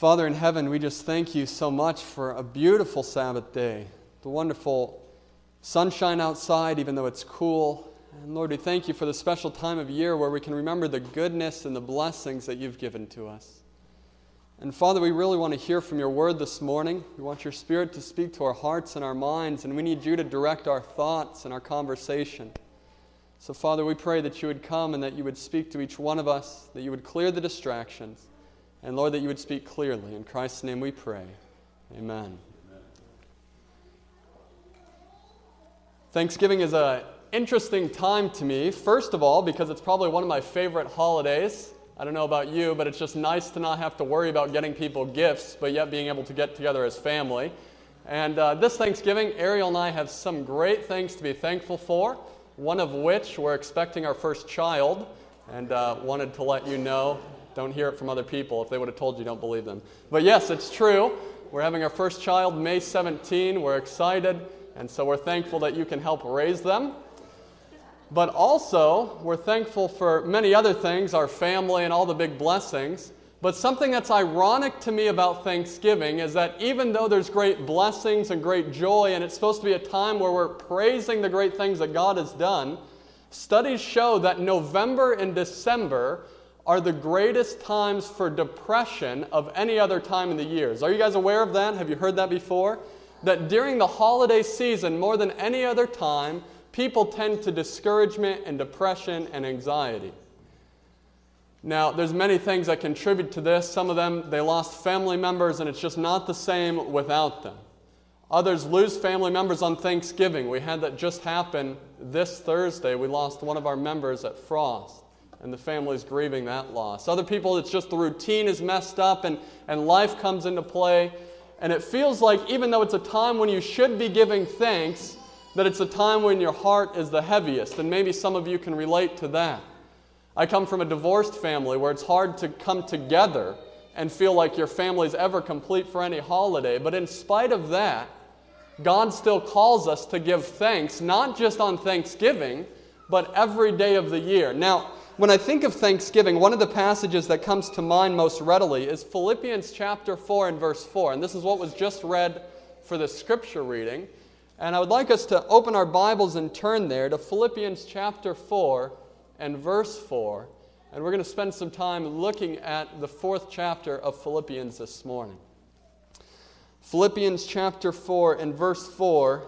Father in heaven, we just thank you so much for a beautiful Sabbath day, the wonderful sunshine outside, even though it's cool. And Lord, we thank you for the special time of year where we can remember the goodness and the blessings that you've given to us. And Father, we really want to hear from your word this morning. We want your spirit to speak to our hearts and our minds, and we need you to direct our thoughts and our conversation. So, Father, we pray that you would come and that you would speak to each one of us, that you would clear the distractions. And Lord, that you would speak clearly. In Christ's name we pray. Amen. Thanksgiving is an interesting time to me. First of all, because it's probably one of my favorite holidays. I don't know about you, but it's just nice to not have to worry about getting people gifts, but yet being able to get together as family. And uh, this Thanksgiving, Ariel and I have some great things to be thankful for, one of which we're expecting our first child, and uh, wanted to let you know don't hear it from other people. If they would have told you, don't believe them. But yes, it's true. We're having our first child May 17. We're excited, and so we're thankful that you can help raise them. But also, we're thankful for many other things, our family and all the big blessings. But something that's ironic to me about Thanksgiving is that even though there's great blessings and great joy, and it's supposed to be a time where we're praising the great things that God has done, studies show that November and December are the greatest times for depression of any other time in the years. Are you guys aware of that? Have you heard that before? That during the holiday season, more than any other time, people tend to discouragement and depression and anxiety. Now, there's many things that contribute to this. Some of them, they lost family members, and it's just not the same without them. Others lose family members on Thanksgiving. We had that just happen this Thursday. We lost one of our members at Frost and the family's grieving that loss. Other people, it's just the routine is messed up and, and life comes into play. And it feels like, even though it's a time when you should be giving thanks, that it's a time when your heart is the heaviest. And maybe some of you can relate to that. I come from a divorced family where it's hard to come together and feel like your family's ever complete for any holiday. But in spite of that, God still calls us to give thanks, not just on Thanksgiving, but every day of the year. Now, when I think of Thanksgiving, one of the passages that comes to mind most readily is Philippians chapter 4 and verse 4. And this is what was just read for the scripture reading. And I would like us to open our Bibles and turn there to Philippians chapter 4 and verse 4. And we're going to spend some time looking at the fourth chapter of Philippians this morning. Philippians chapter 4 and verse 4.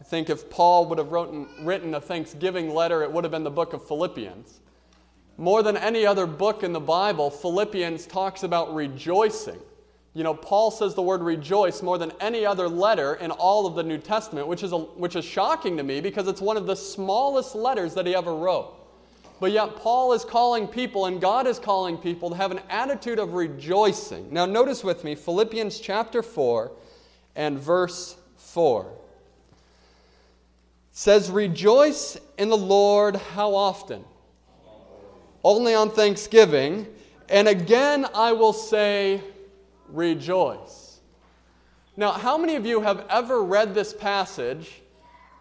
I think if Paul would have written a Thanksgiving letter, it would have been the book of Philippians. More than any other book in the Bible, Philippians talks about rejoicing. You know, Paul says the word rejoice more than any other letter in all of the New Testament, which is, a, which is shocking to me because it's one of the smallest letters that he ever wrote. But yet, Paul is calling people, and God is calling people, to have an attitude of rejoicing. Now, notice with me Philippians chapter 4 and verse 4. It says, Rejoice in the Lord how often? Only on Thanksgiving. And again, I will say, rejoice. Now, how many of you have ever read this passage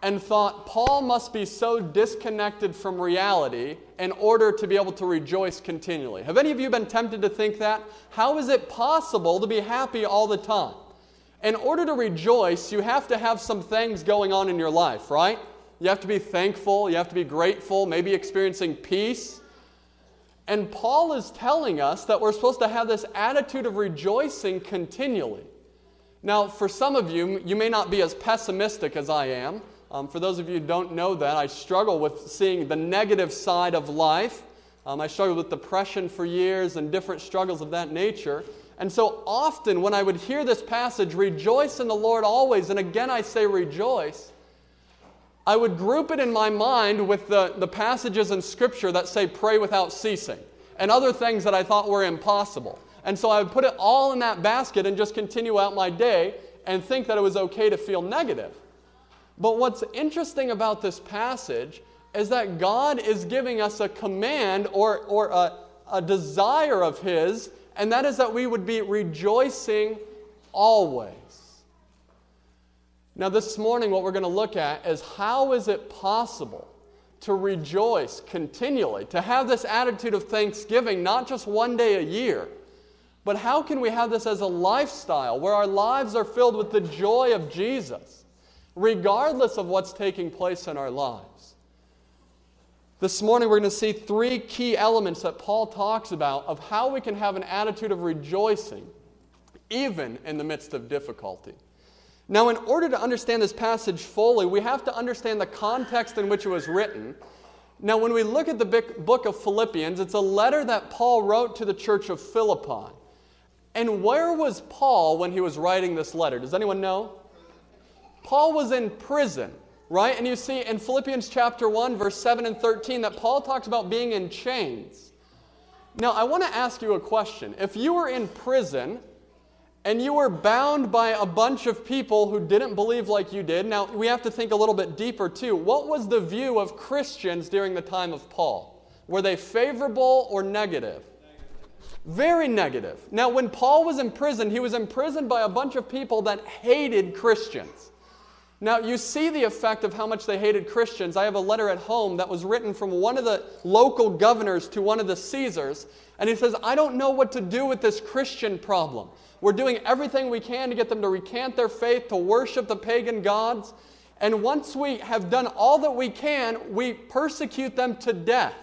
and thought Paul must be so disconnected from reality in order to be able to rejoice continually? Have any of you been tempted to think that? How is it possible to be happy all the time? In order to rejoice, you have to have some things going on in your life, right? You have to be thankful, you have to be grateful, maybe experiencing peace. And Paul is telling us that we're supposed to have this attitude of rejoicing continually. Now, for some of you, you may not be as pessimistic as I am. Um, for those of you who don't know that, I struggle with seeing the negative side of life. Um, I struggled with depression for years and different struggles of that nature. And so often, when I would hear this passage, rejoice in the Lord always, and again I say rejoice, I would group it in my mind with the, the passages in Scripture that say pray without ceasing and other things that I thought were impossible. And so I would put it all in that basket and just continue out my day and think that it was okay to feel negative. But what's interesting about this passage is that God is giving us a command or, or a, a desire of His, and that is that we would be rejoicing always. Now, this morning, what we're going to look at is how is it possible to rejoice continually, to have this attitude of thanksgiving, not just one day a year, But how can we have this as a lifestyle where our lives are filled with the joy of Jesus, regardless of what's taking place in our lives? This morning, we're going to see three key elements that Paul talks about of how we can have an attitude of rejoicing, even in the midst of difficulty. Now, in order to understand this passage fully, we have to understand the context in which it was written. Now, when we look at the book of Philippians, it's a letter that Paul wrote to the church of Philippi. And where was Paul when he was writing this letter? Does anyone know? Paul was in prison, right? And you see in Philippians chapter 1, verse 7 and 13, that Paul talks about being in chains. Now, I want to ask you a question. If you were in prison, and you were bound by a bunch of people who didn't believe like you did. Now, we have to think a little bit deeper too. What was the view of Christians during the time of Paul? Were they favorable or negative? Very negative. Now, when Paul was in prison, he was imprisoned by a bunch of people that hated Christians. Now, you see the effect of how much they hated Christians. I have a letter at home that was written from one of the local governors to one of the Caesars, and he says, I don't know what to do with this Christian problem. We're doing everything we can to get them to recant their faith, to worship the pagan gods. And once we have done all that we can, we persecute them to death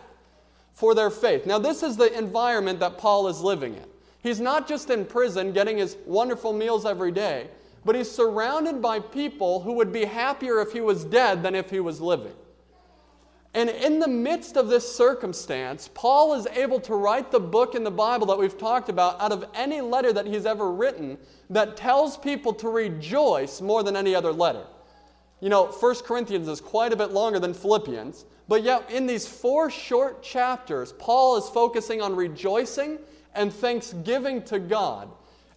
for their faith. Now, this is the environment that Paul is living in. He's not just in prison getting his wonderful meals every day, but he's surrounded by people who would be happier if he was dead than if he was living. And in the midst of this circumstance, Paul is able to write the book in the Bible that we've talked about out of any letter that he's ever written that tells people to rejoice more than any other letter. You know, 1 Corinthians is quite a bit longer than Philippians, but yet in these four short chapters, Paul is focusing on rejoicing and thanksgiving to God.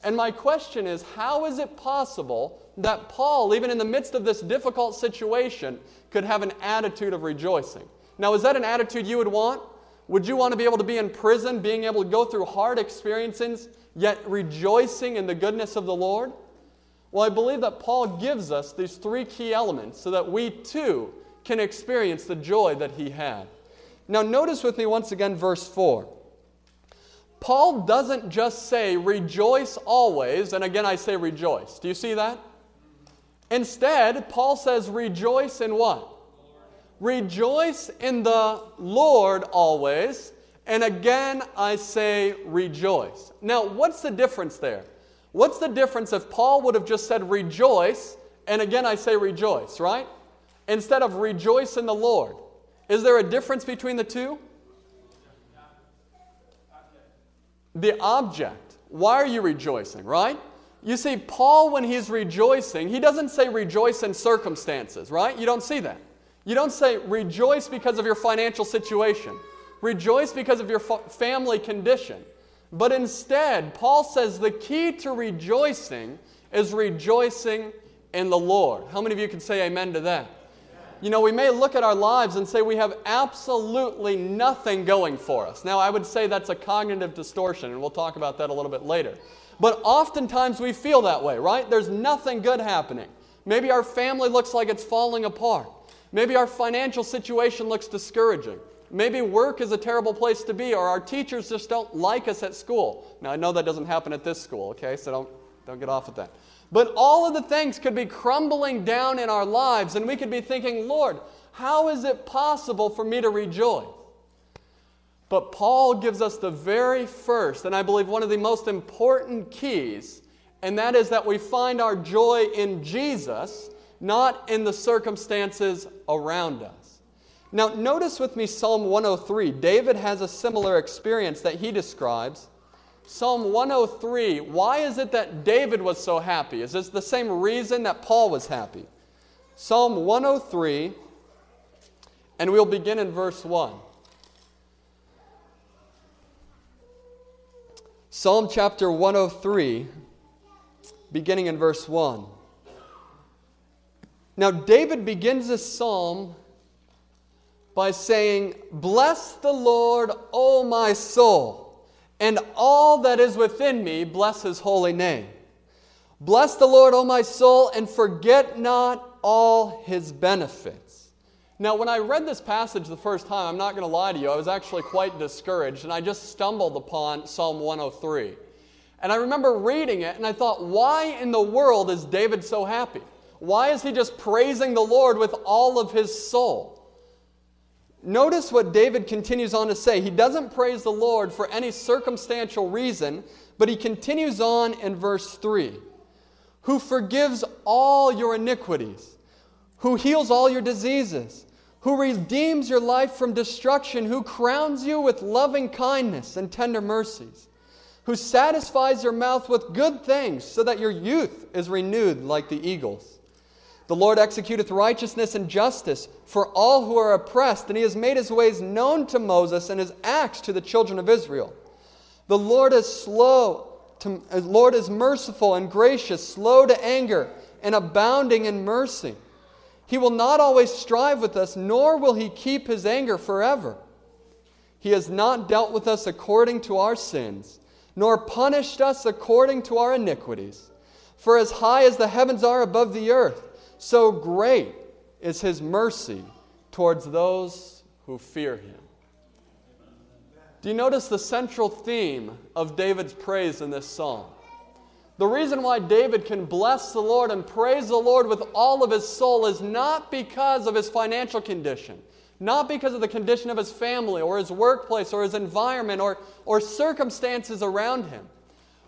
And my question is how is it possible that Paul, even in the midst of this difficult situation, could have an attitude of rejoicing. Now, is that an attitude you would want? Would you want to be able to be in prison, being able to go through hard experiences, yet rejoicing in the goodness of the Lord? Well, I believe that Paul gives us these three key elements so that we too can experience the joy that he had. Now, notice with me once again verse 4. Paul doesn't just say, rejoice always, and again I say rejoice. Do you see that? Instead, Paul says, rejoice in what? Rejoice in the Lord always. And again, I say rejoice. Now, what's the difference there? What's the difference if Paul would have just said rejoice, and again, I say rejoice, right? Instead of rejoice in the Lord. Is there a difference between the two? The object. Why are you rejoicing, right? You see, Paul, when he's rejoicing, he doesn't say rejoice in circumstances, right? You don't see that. You don't say rejoice because of your financial situation, rejoice because of your family condition. But instead, Paul says the key to rejoicing is rejoicing in the Lord. How many of you can say amen to that? You know, we may look at our lives and say we have absolutely nothing going for us. Now, I would say that's a cognitive distortion, and we'll talk about that a little bit later. But oftentimes we feel that way, right? There's nothing good happening. Maybe our family looks like it's falling apart. Maybe our financial situation looks discouraging. Maybe work is a terrible place to be, or our teachers just don't like us at school. Now, I know that doesn't happen at this school, okay? So don't, don't get off with that. But all of the things could be crumbling down in our lives, and we could be thinking, Lord, how is it possible for me to rejoice? But Paul gives us the very first, and I believe one of the most important keys, and that is that we find our joy in Jesus, not in the circumstances around us. Now, notice with me Psalm 103. David has a similar experience that he describes. Psalm 103, why is it that David was so happy? Is this the same reason that Paul was happy? Psalm 103, and we'll begin in verse 1. Psalm chapter 103, beginning in verse 1. Now, David begins this psalm by saying, Bless the Lord, O my soul, and all that is within me, bless his holy name. Bless the Lord, O my soul, and forget not all his benefits now, when I read this passage the first time, I'm not going to lie to you, I was actually quite discouraged, and I just stumbled upon Psalm 103. And I remember reading it and I thought, why in the world is David so happy? Why is he just praising the Lord with all of his soul? Notice what David continues on to say. He doesn't praise the Lord for any circumstantial reason, but he continues on in verse 3 Who forgives all your iniquities, who heals all your diseases, who redeems your life from destruction, who crowns you with loving kindness and tender mercies, who satisfies your mouth with good things so that your youth is renewed like the eagles. The Lord executeth righteousness and justice for all who are oppressed, and he has made his ways known to Moses and his acts to the children of Israel. The Lord is slow, to, uh, Lord is merciful and gracious, slow to anger, and abounding in mercy. He will not always strive with us, nor will he keep his anger forever. He has not dealt with us according to our sins, nor punished us according to our iniquities. For as high as the heavens are above the earth, so great is his mercy towards those who fear him. Do you notice the central theme of David's praise in this psalm? The reason why David can bless the Lord and praise the Lord with all of his soul is not because of his financial condition, not because of the condition of his family or his workplace or his environment or, or circumstances around him.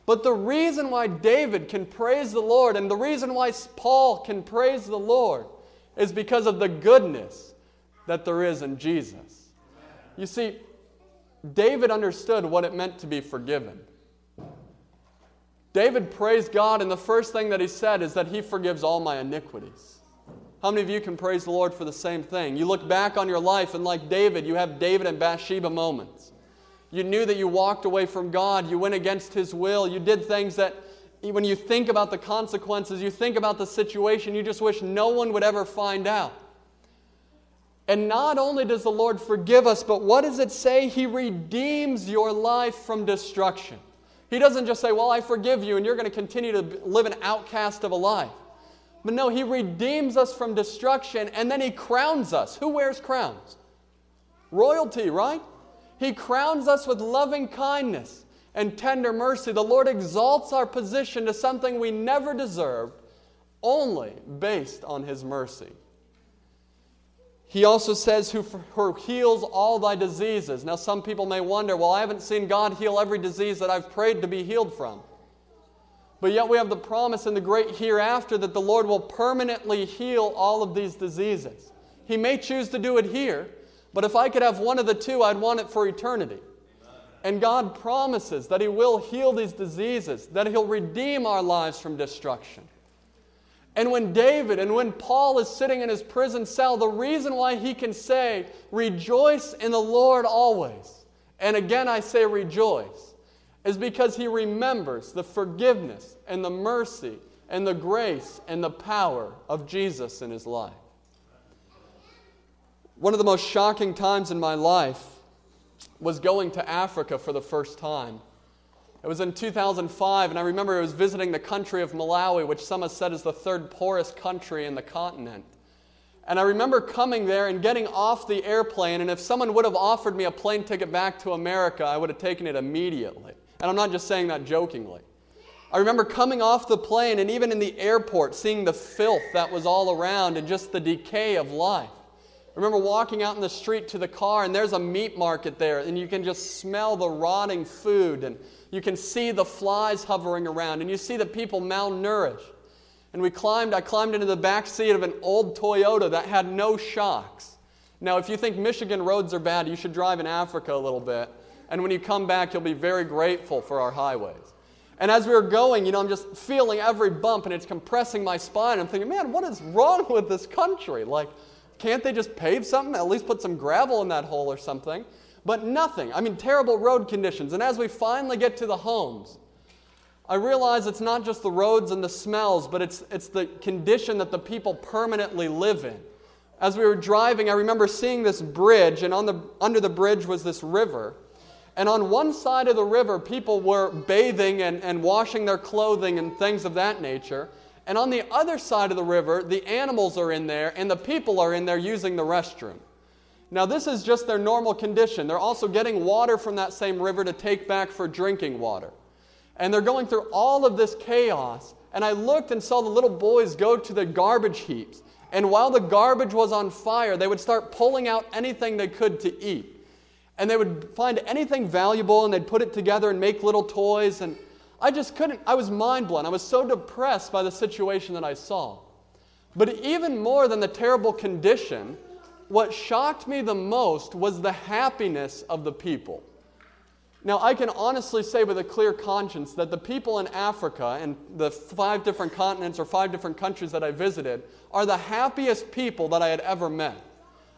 But the reason why David can praise the Lord and the reason why Paul can praise the Lord is because of the goodness that there is in Jesus. You see, David understood what it meant to be forgiven. David praised God, and the first thing that he said is that he forgives all my iniquities. How many of you can praise the Lord for the same thing? You look back on your life, and like David, you have David and Bathsheba moments. You knew that you walked away from God. You went against His will. You did things that, when you think about the consequences, you think about the situation, you just wish no one would ever find out. And not only does the Lord forgive us, but what does it say? He redeems your life from destruction. He doesn't just say, Well, I forgive you, and you're going to continue to live an outcast of a life. But no, He redeems us from destruction, and then He crowns us. Who wears crowns? Royalty, right? He crowns us with loving kindness and tender mercy. The Lord exalts our position to something we never deserved, only based on His mercy. He also says, who, who heals all thy diseases. Now, some people may wonder, well, I haven't seen God heal every disease that I've prayed to be healed from. But yet, we have the promise in the great hereafter that the Lord will permanently heal all of these diseases. He may choose to do it here, but if I could have one of the two, I'd want it for eternity. And God promises that He will heal these diseases, that He'll redeem our lives from destruction. And when David and when Paul is sitting in his prison cell, the reason why he can say, Rejoice in the Lord always, and again I say rejoice, is because he remembers the forgiveness and the mercy and the grace and the power of Jesus in his life. One of the most shocking times in my life was going to Africa for the first time. It was in 2005, and I remember I was visiting the country of Malawi, which some have said is the third poorest country in the continent. And I remember coming there and getting off the airplane, and if someone would have offered me a plane ticket back to America, I would have taken it immediately. And I'm not just saying that jokingly. I remember coming off the plane and even in the airport seeing the filth that was all around and just the decay of life. Remember walking out in the street to the car, and there's a meat market there, and you can just smell the rotting food, and you can see the flies hovering around, and you see the people malnourished. And we climbed, I climbed into the back seat of an old Toyota that had no shocks. Now, if you think Michigan roads are bad, you should drive in Africa a little bit. And when you come back, you'll be very grateful for our highways. And as we were going, you know, I'm just feeling every bump and it's compressing my spine. I'm thinking, man, what is wrong with this country? Like, can't they just pave something? At least put some gravel in that hole or something. But nothing. I mean, terrible road conditions. And as we finally get to the homes, I realize it's not just the roads and the smells, but it's, it's the condition that the people permanently live in. As we were driving, I remember seeing this bridge, and on the, under the bridge was this river. And on one side of the river, people were bathing and, and washing their clothing and things of that nature. And on the other side of the river, the animals are in there and the people are in there using the restroom. Now, this is just their normal condition. They're also getting water from that same river to take back for drinking water. And they're going through all of this chaos. And I looked and saw the little boys go to the garbage heaps. And while the garbage was on fire, they would start pulling out anything they could to eat. And they would find anything valuable and they'd put it together and make little toys. And I just couldn't, I was mind blown. I was so depressed by the situation that I saw. But even more than the terrible condition, what shocked me the most was the happiness of the people. Now, I can honestly say with a clear conscience that the people in Africa and the five different continents or five different countries that I visited are the happiest people that I had ever met.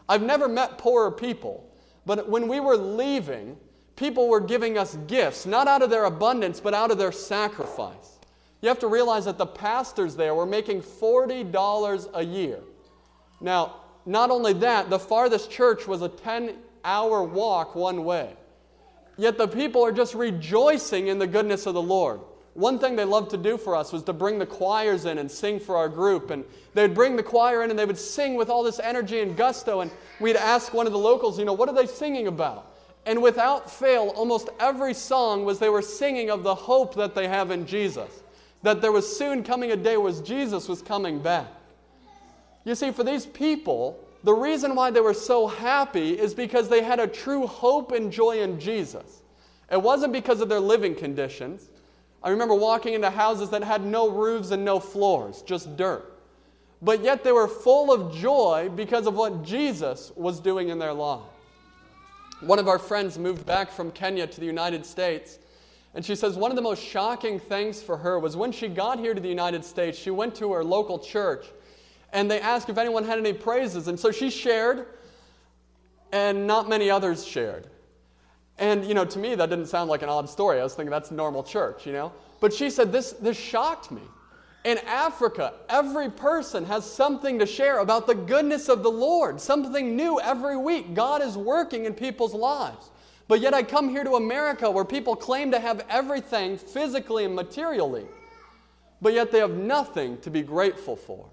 I've never met poorer people, but when we were leaving, people were giving us gifts, not out of their abundance, but out of their sacrifice. You have to realize that the pastors there were making $40 a year. Now, not only that, the farthest church was a 10 hour walk one way. Yet the people are just rejoicing in the goodness of the Lord. One thing they loved to do for us was to bring the choirs in and sing for our group. And they'd bring the choir in and they would sing with all this energy and gusto. And we'd ask one of the locals, you know, what are they singing about? And without fail, almost every song was they were singing of the hope that they have in Jesus. That there was soon coming a day where Jesus was coming back. You see, for these people, the reason why they were so happy is because they had a true hope and joy in Jesus. It wasn't because of their living conditions. I remember walking into houses that had no roofs and no floors, just dirt. But yet they were full of joy because of what Jesus was doing in their lives. One of our friends moved back from Kenya to the United States, and she says one of the most shocking things for her was when she got here to the United States, she went to her local church and they asked if anyone had any praises. And so she shared, and not many others shared. And, you know, to me, that didn't sound like an odd story. I was thinking that's normal church, you know? But she said, this, this shocked me. In Africa, every person has something to share about the goodness of the Lord, something new every week. God is working in people's lives. But yet, I come here to America where people claim to have everything physically and materially, but yet they have nothing to be grateful for.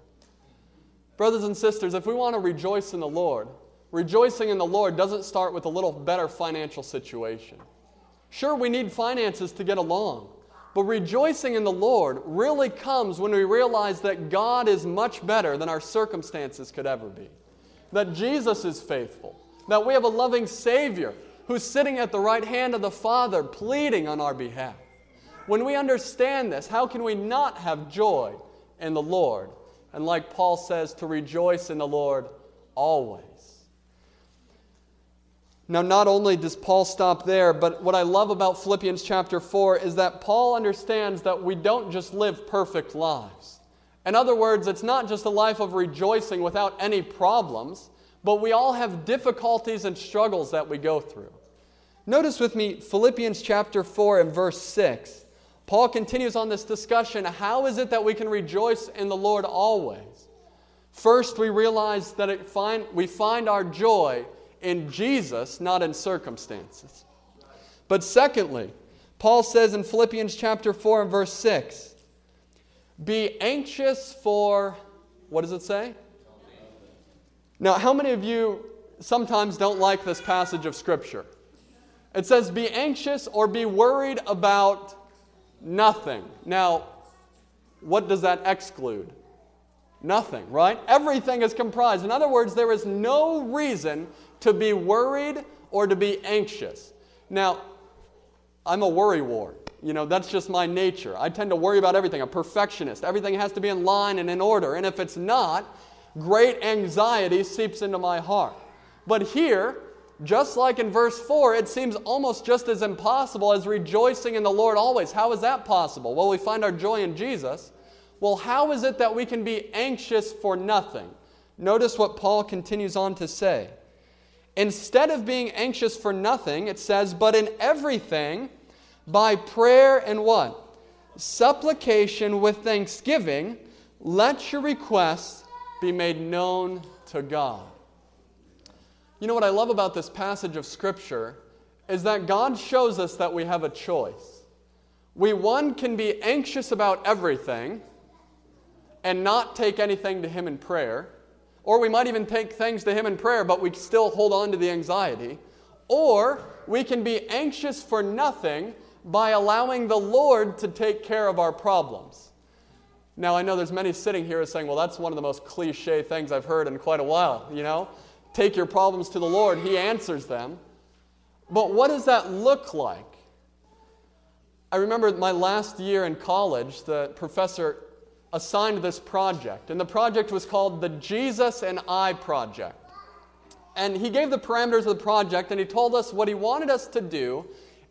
Brothers and sisters, if we want to rejoice in the Lord, rejoicing in the Lord doesn't start with a little better financial situation. Sure, we need finances to get along, but rejoicing in the Lord really comes when we realize that God is much better than our circumstances could ever be, that Jesus is faithful, that we have a loving Savior who's sitting at the right hand of the Father pleading on our behalf. When we understand this, how can we not have joy in the Lord? And like Paul says, to rejoice in the Lord always. Now, not only does Paul stop there, but what I love about Philippians chapter 4 is that Paul understands that we don't just live perfect lives. In other words, it's not just a life of rejoicing without any problems, but we all have difficulties and struggles that we go through. Notice with me Philippians chapter 4 and verse 6. Paul continues on this discussion. How is it that we can rejoice in the Lord always? First, we realize that find, we find our joy in Jesus, not in circumstances. But secondly, Paul says in Philippians chapter 4 and verse 6 Be anxious for, what does it say? Now, how many of you sometimes don't like this passage of Scripture? It says, Be anxious or be worried about Nothing. Now, what does that exclude? Nothing, right? Everything is comprised. In other words, there is no reason to be worried or to be anxious. Now, I'm a worrywart. You know, that's just my nature. I tend to worry about everything. I'm a perfectionist. Everything has to be in line and in order. And if it's not, great anxiety seeps into my heart. But here, just like in verse 4, it seems almost just as impossible as rejoicing in the Lord always. How is that possible? Well, we find our joy in Jesus. Well, how is it that we can be anxious for nothing? Notice what Paul continues on to say. Instead of being anxious for nothing, it says, but in everything, by prayer and what? Supplication with thanksgiving, let your requests be made known to God. You know what I love about this passage of Scripture is that God shows us that we have a choice. We, one, can be anxious about everything and not take anything to Him in prayer. Or we might even take things to Him in prayer, but we still hold on to the anxiety. Or we can be anxious for nothing, by allowing the Lord to take care of our problems. Now, I know there's many sitting here saying, well, that's one of the most cliche things I've heard in quite a while, you know? Take your problems to the Lord, He answers them. But what does that look like? I remember my last year in college, the professor assigned this project, and the project was called the Jesus and I Project. And he gave the parameters of the project, and he told us what he wanted us to do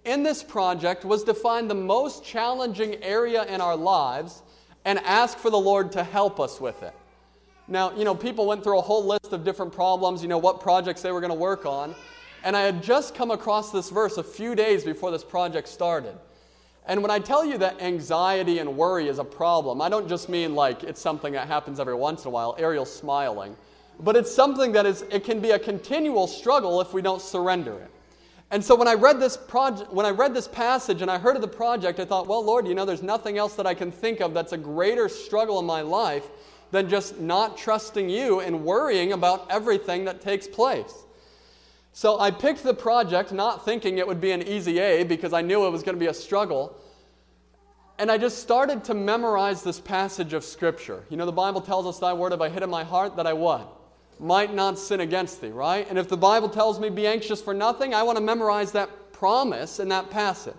in this project was to find the most challenging area in our lives and ask for the Lord to help us with it. Now, you know, people went through a whole list of different problems, you know, what projects they were going to work on. And I had just come across this verse a few days before this project started. And when I tell you that anxiety and worry is a problem, I don't just mean like it's something that happens every once in a while. Ariel's smiling. But it's something that is, it can be a continual struggle if we don't surrender it. And so when I read this project, when I read this passage and I heard of the project, I thought, well, Lord, you know, there's nothing else that I can think of that's a greater struggle in my life than just not trusting you and worrying about everything that takes place. So I picked the project not thinking it would be an easy A because I knew it was going to be a struggle. And I just started to memorize this passage of Scripture. You know, the Bible tells us, Thy word have I hid in my heart that I what? Might not sin against thee, right? And if the Bible tells me be anxious for nothing, I want to memorize that promise in that passage.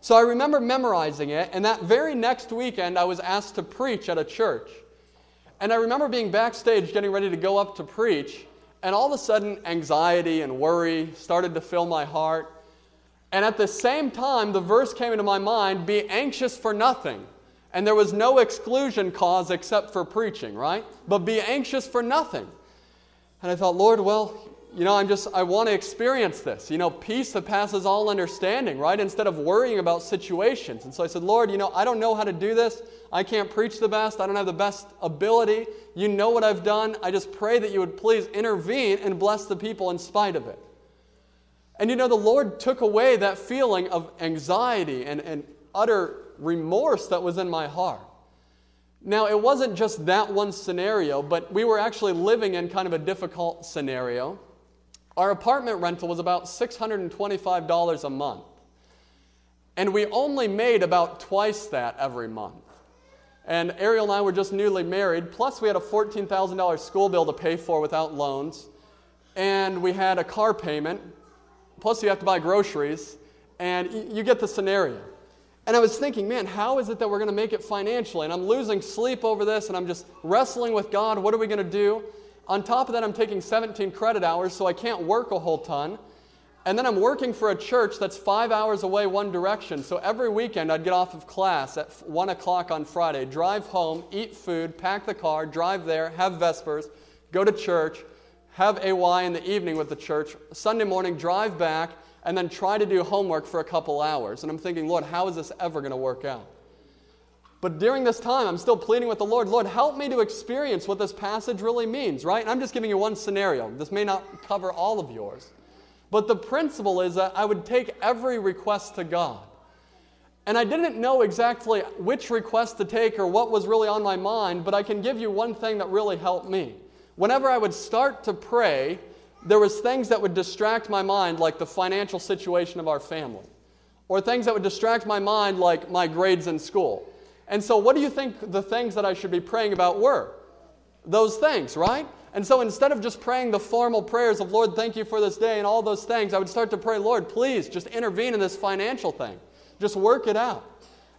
So I remember memorizing it, and that very next weekend I was asked to preach at a church. And I remember being backstage getting ready to go up to preach, and all of a sudden, anxiety and worry started to fill my heart. And at the same time, the verse came into my mind be anxious for nothing. And there was no exclusion cause except for preaching, right? But be anxious for nothing. And I thought, Lord, well, you know, I'm just, I want to experience this. You know, peace that passes all understanding, right? Instead of worrying about situations. And so I said, Lord, you know, I don't know how to do this. I can't preach the best. I don't have the best ability. You know what I've done. I just pray that you would please intervene and bless the people in spite of it. And you know, the Lord took away that feeling of anxiety and, and utter remorse that was in my heart. Now, it wasn't just that one scenario, but we were actually living in kind of a difficult scenario. Our apartment rental was about $625 a month. And we only made about twice that every month. And Ariel and I were just newly married, plus we had a $14,000 school bill to pay for without loans. And we had a car payment, plus you have to buy groceries. And you get the scenario. And I was thinking, man, how is it that we're going to make it financially? And I'm losing sleep over this, and I'm just wrestling with God. What are we going to do? On top of that, I'm taking 17 credit hours, so I can't work a whole ton. And then I'm working for a church that's five hours away one direction. So every weekend I'd get off of class at 1 o'clock on Friday, drive home, eat food, pack the car, drive there, have Vespers, go to church, have AY in the evening with the church, Sunday morning, drive back, and then try to do homework for a couple hours. And I'm thinking, Lord, how is this ever going to work out? But during this time, I'm still pleading with the Lord, Lord, help me to experience what this passage really means, right? And I'm just giving you one scenario. This may not cover all of yours. But the principle is that I would take every request to God. And I didn't know exactly which request to take or what was really on my mind, but I can give you one thing that really helped me. Whenever I would start to pray, there was things that would distract my mind like the financial situation of our family or things that would distract my mind like my grades in school and so what do you think the things that i should be praying about were? Those things right? And so instead of just praying the formal prayers of lord thank you for this day and all those things i would start to pray lord please just intervene in this financial thing. Just work it out.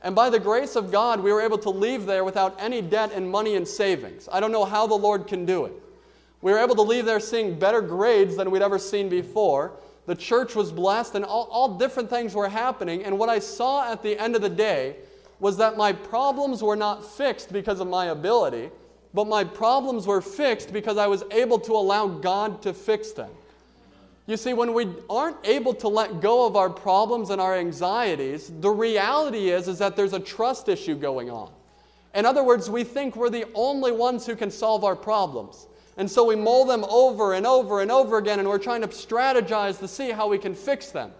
And by the grace of god we were able to leave there without any debt and money and savings. I don't know how the lord can do it. We were able to leave there seeing better grades than we'd ever seen before. The church was blessed, and all, all different things were happening. And what I saw at the end of the day was that my problems were not fixed because of my ability, but my problems were fixed because I was able to allow God to fix them. You see, when we aren't able to let go of our problems and our anxieties, the reality is, is that there's a trust issue going on. In other words, we think we're the only ones who can solve our problems. And so we mull them over and over and over again, and we're trying to strategize to see how we can fix them.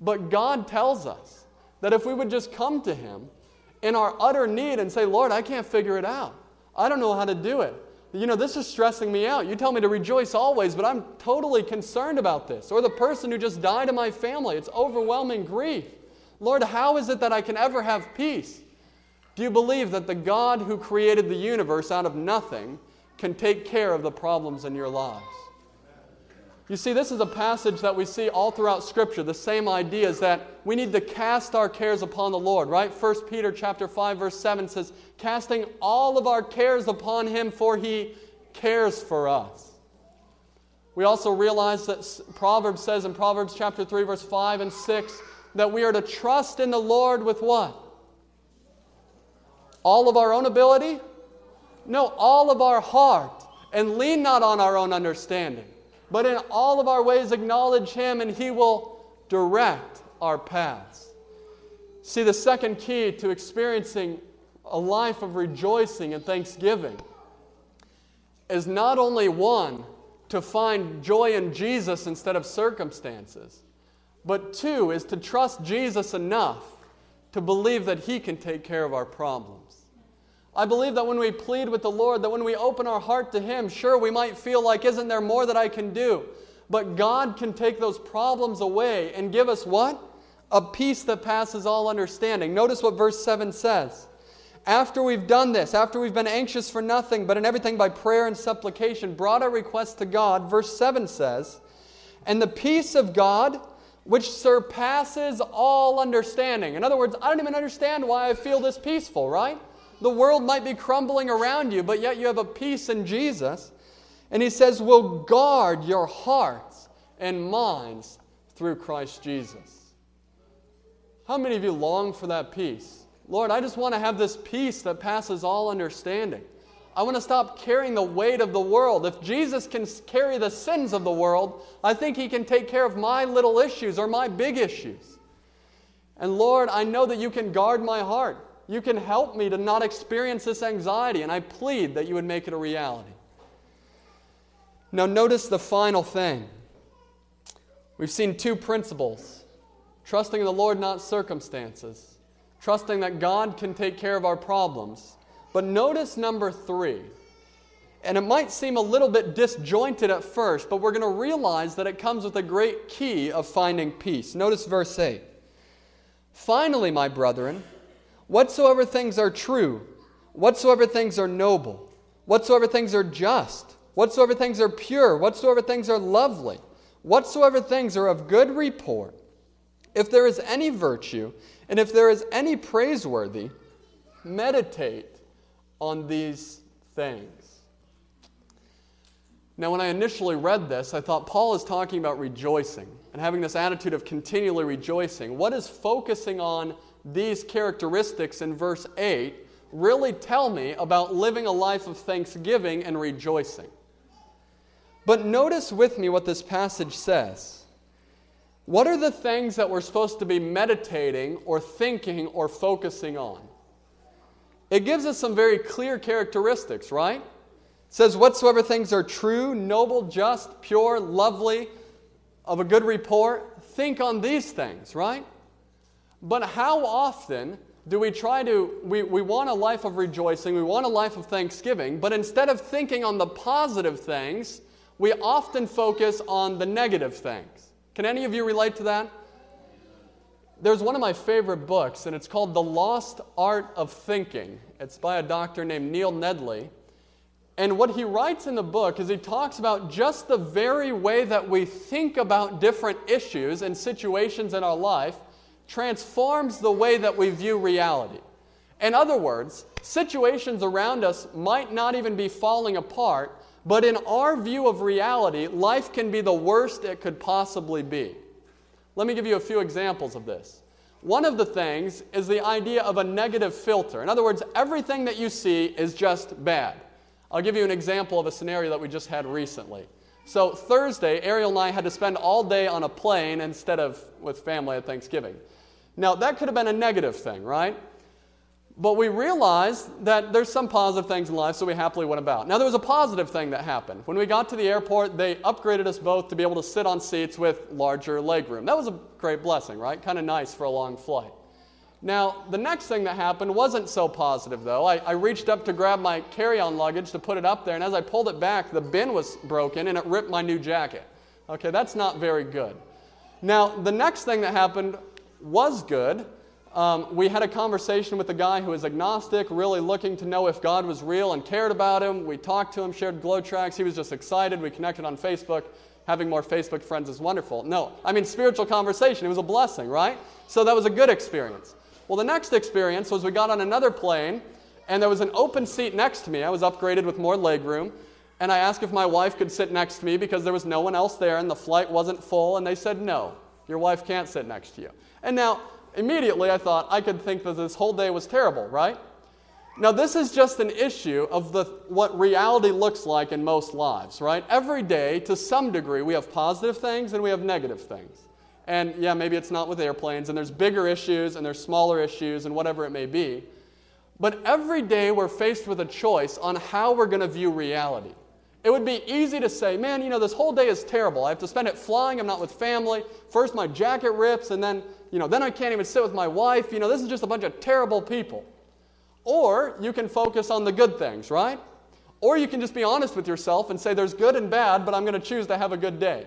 But God tells us that if we would just come to Him in our utter need and say, Lord, I can't figure it out, I don't know how to do it. You know, this is stressing me out. You tell me to rejoice always, but I'm totally concerned about this. Or the person who just died in my family, it's overwhelming grief. Lord, how is it that I can ever have peace? Do you believe that the God who created the universe out of nothing can take care of the problems in your lives? You see, this is a passage that we see all throughout Scripture. The same idea is that we need to cast our cares upon the Lord, right? 1 Peter chapter 5, verse 7 says, casting all of our cares upon him, for he cares for us. We also realize that Proverbs says in Proverbs chapter 3, verse 5 and 6, that we are to trust in the Lord with what? All of our own ability? No, all of our heart, and lean not on our own understanding but in all of our ways acknowledge Him, and He will direct our paths. See, the second key to experiencing a life of rejoicing and thanksgiving is not only one, to find joy in Jesus instead of circumstances, but two, is to trust Jesus enough to believe that He can take care of our problems. I believe that when we plead with the Lord, that when we open our heart to Him, sure, we might feel like, isn't there more that I can do? But God can take those problems away and give us what? A peace that passes all understanding. Notice what verse 7 says. After we've done this, after we've been anxious for nothing, but in everything by prayer and supplication, brought our requests to God, verse 7 says, And the peace of God, which surpasses all understanding. In other words, I don't even understand why I feel this peaceful, right? The world might be crumbling around you, but yet you have a peace in Jesus. And he says, will guard your hearts and minds through Christ Jesus. How many of you long for that peace? Lord, I just want to have this peace that passes all understanding. I want to stop carrying the weight of the world. If Jesus can carry the sins of the world, I think he can take care of my little issues or my big issues. And Lord, I know that you can guard my heart. You can help me to not experience this anxiety, and I plead that you would make it a reality. Now, notice the final thing. We've seen two principles trusting in the Lord, not circumstances, trusting that God can take care of our problems. But notice number three. And it might seem a little bit disjointed at first, but we're going to realize that it comes with a great key of finding peace. Notice verse 8. Finally, my brethren, Whatsoever things are true, whatsoever things are noble, whatsoever things are just, whatsoever things are pure, whatsoever things are lovely, whatsoever things are of good report, if there is any virtue, and if there is any praiseworthy, meditate on these things. Now, when I initially read this, I thought Paul is talking about rejoicing and having this attitude of continually rejoicing. What is focusing on these characteristics in verse 8 really tell me about living a life of thanksgiving and rejoicing. But notice with me what this passage says. What are the things that we're supposed to be meditating or thinking or focusing on? It gives us some very clear characteristics, right? It says, Whatsoever things are true, noble, just, pure, lovely, of a good report, think on these things, right? But how often do we try to, we, we want a life of rejoicing, we want a life of thanksgiving, but instead of thinking on the positive things, we often focus on the negative things. Can any of you relate to that? There's one of my favorite books, and it's called The Lost Art of Thinking. It's by a doctor named Neil Nedley. And what he writes in the book is he talks about just the very way that we think about different issues and situations in our life transforms the way that we view reality. In other words, situations around us might not even be falling apart, but in our view of reality, life can be the worst it could possibly be. Let me give you a few examples of this. One of the things is the idea of a negative filter. In other words, everything that you see is just bad. I'll give you an example of a scenario that we just had recently. So, Thursday, Ariel and I had to spend all day on a plane instead of with family at Thanksgiving. Now, that could have been a negative thing, right? But we realized that there's some positive things in life, so we happily went about. Now, there was a positive thing that happened. When we got to the airport, they upgraded us both to be able to sit on seats with larger legroom. That was a great blessing, right? Kind of nice for a long flight. Now, the next thing that happened wasn't so positive, though. I, I reached up to grab my carry on luggage to put it up there, and as I pulled it back, the bin was broken and it ripped my new jacket. Okay, that's not very good. Now, the next thing that happened was good. Um, we had a conversation with a guy who was agnostic, really looking to know if God was real and cared about him. We talked to him, shared GLOW tracts. He was just excited. We connected on Facebook. Having more Facebook friends is wonderful. No, I mean, spiritual conversation. It was a blessing, right? So that was a good experience. Well, the next experience was we got on another plane, and there was an open seat next to me. I was upgraded with more leg room. And I asked if my wife could sit next to me because there was no one else there and the flight wasn't full. And they said, no, your wife can't sit next to you. And now, immediately, I thought I could think that this whole day was terrible, right? Now, this is just an issue of the, what reality looks like in most lives, right? Every day, to some degree, we have positive things and we have negative things. And yeah, maybe it's not with airplanes, and there's bigger issues and there's smaller issues and whatever it may be. But every day, we're faced with a choice on how we're going to view reality. It would be easy to say, man, you know, this whole day is terrible. I have to spend it flying. I'm not with family. First, my jacket rips, and then, you know, then I can't even sit with my wife. You know, this is just a bunch of terrible people. Or you can focus on the good things, right? Or you can just be honest with yourself and say, there's good and bad, but I'm going to choose to have a good day.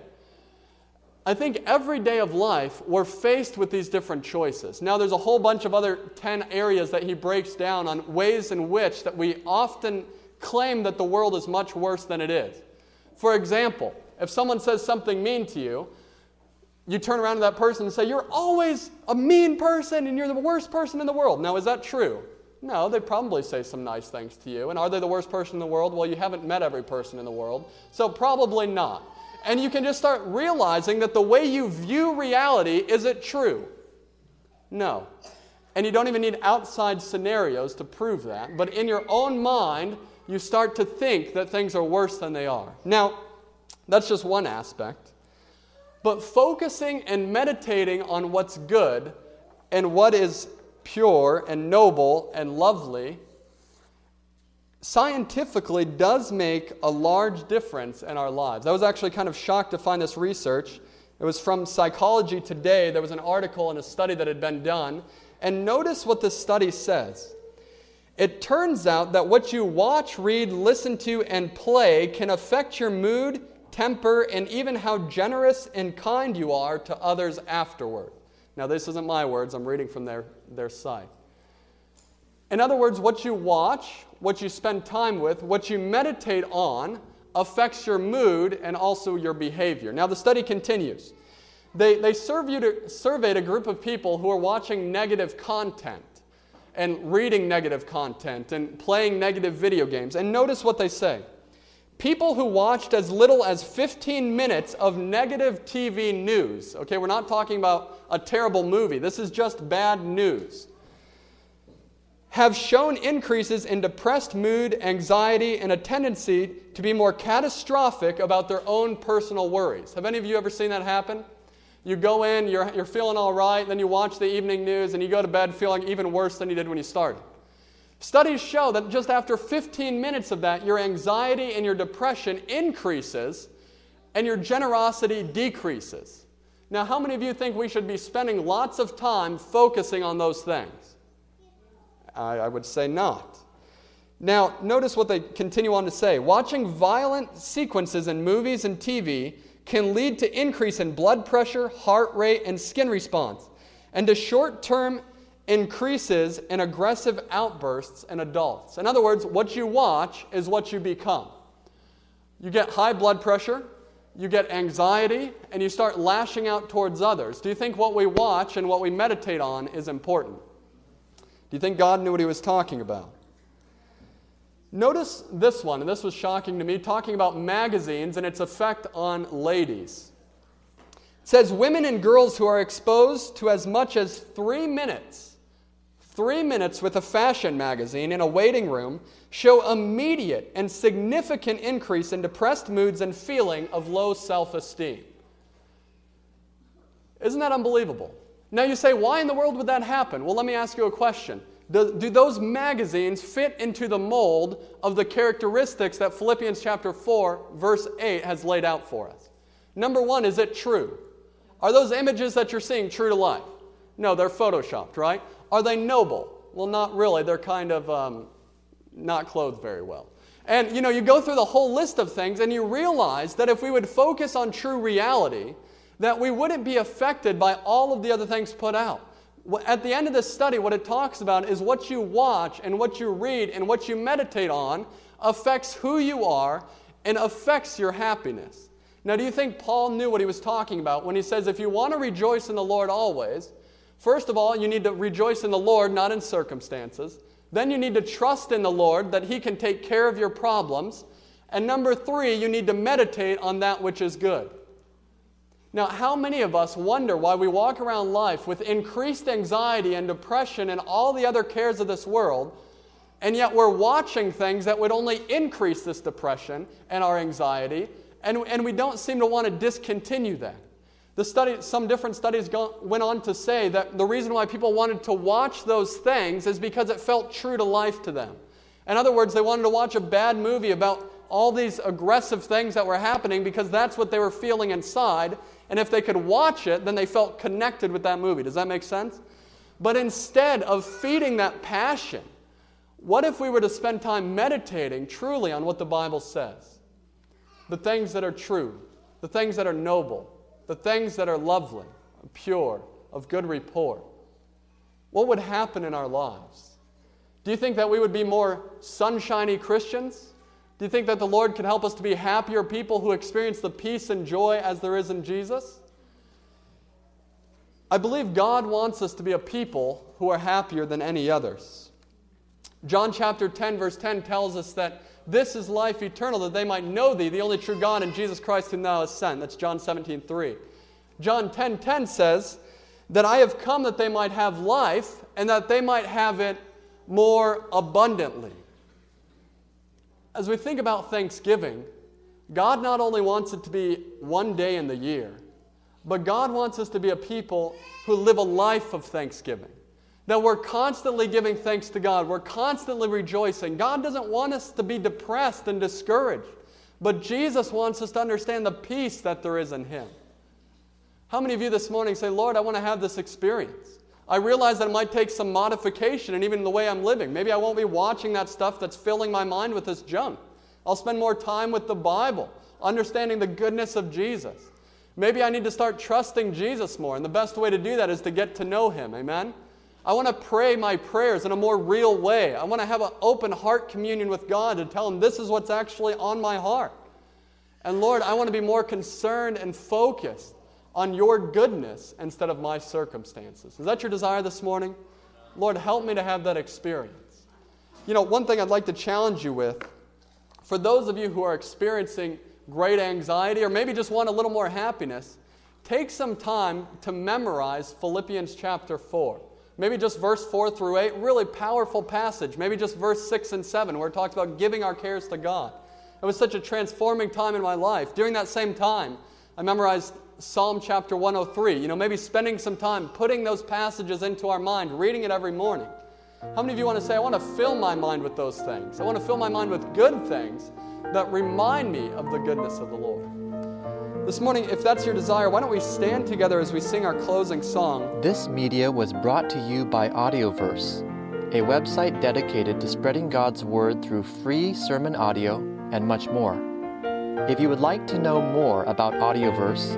I think every day of life, we're faced with these different choices. Now, there's a whole bunch of other 10 areas that he breaks down on ways in which that we often claim that the world is much worse than it is. For example, if someone says something mean to you, you turn around to that person and say, You're always a mean person and you're the worst person in the world. Now, is that true? No, they probably say some nice things to you. And are they the worst person in the world? Well, you haven't met every person in the world, so probably not. And you can just start realizing that the way you view reality is it true? No. And you don't even need outside scenarios to prove that. But in your own mind, you start to think that things are worse than they are. Now, that's just one aspect. But focusing and meditating on what's good and what is pure and noble and lovely scientifically does make a large difference in our lives. I was actually kind of shocked to find this research. It was from Psychology Today. There was an article and a study that had been done. And notice what this study says. It turns out that what you watch, read, listen to, and play can affect your mood, temper, and even how generous and kind you are to others afterward. Now, this isn't my words, I'm reading from their, their site. In other words, what you watch, what you spend time with, what you meditate on affects your mood and also your behavior. Now, the study continues. They, they surveyed a group of people who are watching negative content and reading negative content and playing negative video games. And notice what they say. People who watched as little as 15 minutes of negative TV news, okay, we're not talking about a terrible movie, this is just bad news, have shown increases in depressed mood, anxiety, and a tendency to be more catastrophic about their own personal worries. Have any of you ever seen that happen? You go in, you're, you're feeling all right, then you watch the evening news, and you go to bed feeling even worse than you did when you started. Studies show that just after 15 minutes of that, your anxiety and your depression increases and your generosity decreases. Now, how many of you think we should be spending lots of time focusing on those things? I, I would say not. Now, notice what they continue on to say. Watching violent sequences in movies and TV can lead to increase in blood pressure, heart rate, and skin response, and to short-term increases in aggressive outbursts in adults. In other words, what you watch is what you become. You get high blood pressure, you get anxiety, and you start lashing out towards others. Do you think what we watch and what we meditate on is important? Do you think God knew what he was talking about? Notice this one, and this was shocking to me, talking about magazines and its effect on ladies. It says women and girls who are exposed to as much as three minutes, three minutes with a fashion magazine in a waiting room show immediate and significant increase in depressed moods and feeling of low self esteem. Isn't that unbelievable? Now you say, why in the world would that happen? Well, let me ask you a question. Do, do, those magazines fit into the mold of the characteristics that Philippians chapter 4, verse 8 has laid out for us? Number one, is it true? Are those images that you're seeing true to life? No, they're photoshopped, right? Are they noble? Well, not really. They're kind of um, not clothed very well. And you know, you go through the whole list of things and you realize that if we would focus on true reality, that we wouldn't be affected by all of the other things put out. At the end of this study, what it talks about is what you watch and what you read and what you meditate on affects who you are and affects your happiness. Now, do you think Paul knew what he was talking about when he says, if you want to rejoice in the Lord always, first of all, you need to rejoice in the Lord, not in circumstances. Then you need to trust in the Lord that he can take care of your problems. And number three, you need to meditate on that which is good. Now, how many of us wonder why we walk around life with increased anxiety and depression and all the other cares of this world, and yet we're watching things that would only increase this depression and our anxiety, and, and we don't seem to want to discontinue that? The study, some different studies go, went on to say that the reason why people wanted to watch those things is because it felt true to life to them. In other words, they wanted to watch a bad movie about all these aggressive things that were happening because that's what they were feeling inside. And if they could watch it, then they felt connected with that movie. Does that make sense? But instead of feeding that passion, what if we were to spend time meditating truly on what the Bible says? The things that are true, the things that are noble, the things that are lovely, pure, of good report. What would happen in our lives? Do you think that we would be more sunshiny Christians? Do you think that the Lord can help us to be happier people who experience the peace and joy as there is in Jesus? I believe God wants us to be a people who are happier than any others. John chapter 10, verse 10 tells us that this is life eternal, that they might know thee, the only true God, and Jesus Christ whom thou hast sent. That's John 17, 3. John 10, 10 says, that I have come that they might have life and that they might have it more abundantly as we think about Thanksgiving, God not only wants it to be one day in the year, but God wants us to be a people who live a life of thanksgiving. That we're constantly giving thanks to God, we're constantly rejoicing. God doesn't want us to be depressed and discouraged, but Jesus wants us to understand the peace that there is in Him. How many of you this morning say, Lord, I want to have this experience? I realize that it might take some modification and even the way I'm living. Maybe I won't be watching that stuff that's filling my mind with this junk. I'll spend more time with the Bible, understanding the goodness of Jesus. Maybe I need to start trusting Jesus more, and the best way to do that is to get to know Him. Amen? I want to pray my prayers in a more real way. I want to have an open heart communion with God to tell Him this is what's actually on my heart. And Lord, I want to be more concerned and focused on your goodness instead of my circumstances. Is that your desire this morning? Lord, help me to have that experience. You know, one thing I'd like to challenge you with for those of you who are experiencing great anxiety or maybe just want a little more happiness, take some time to memorize Philippians chapter 4. Maybe just verse 4 through 8, really powerful passage. Maybe just verse 6 and 7, where it talks about giving our cares to God. It was such a transforming time in my life. During that same time, I memorized Psalm chapter 103. You know, maybe spending some time putting those passages into our mind, reading it every morning. How many of you want to say, I want to fill my mind with those things? I want to fill my mind with good things that remind me of the goodness of the Lord. This morning, if that's your desire, why don't we stand together as we sing our closing song? This media was brought to you by Audioverse, a website dedicated to spreading God's Word through free sermon audio and much more. If you would like to know more about Audioverse,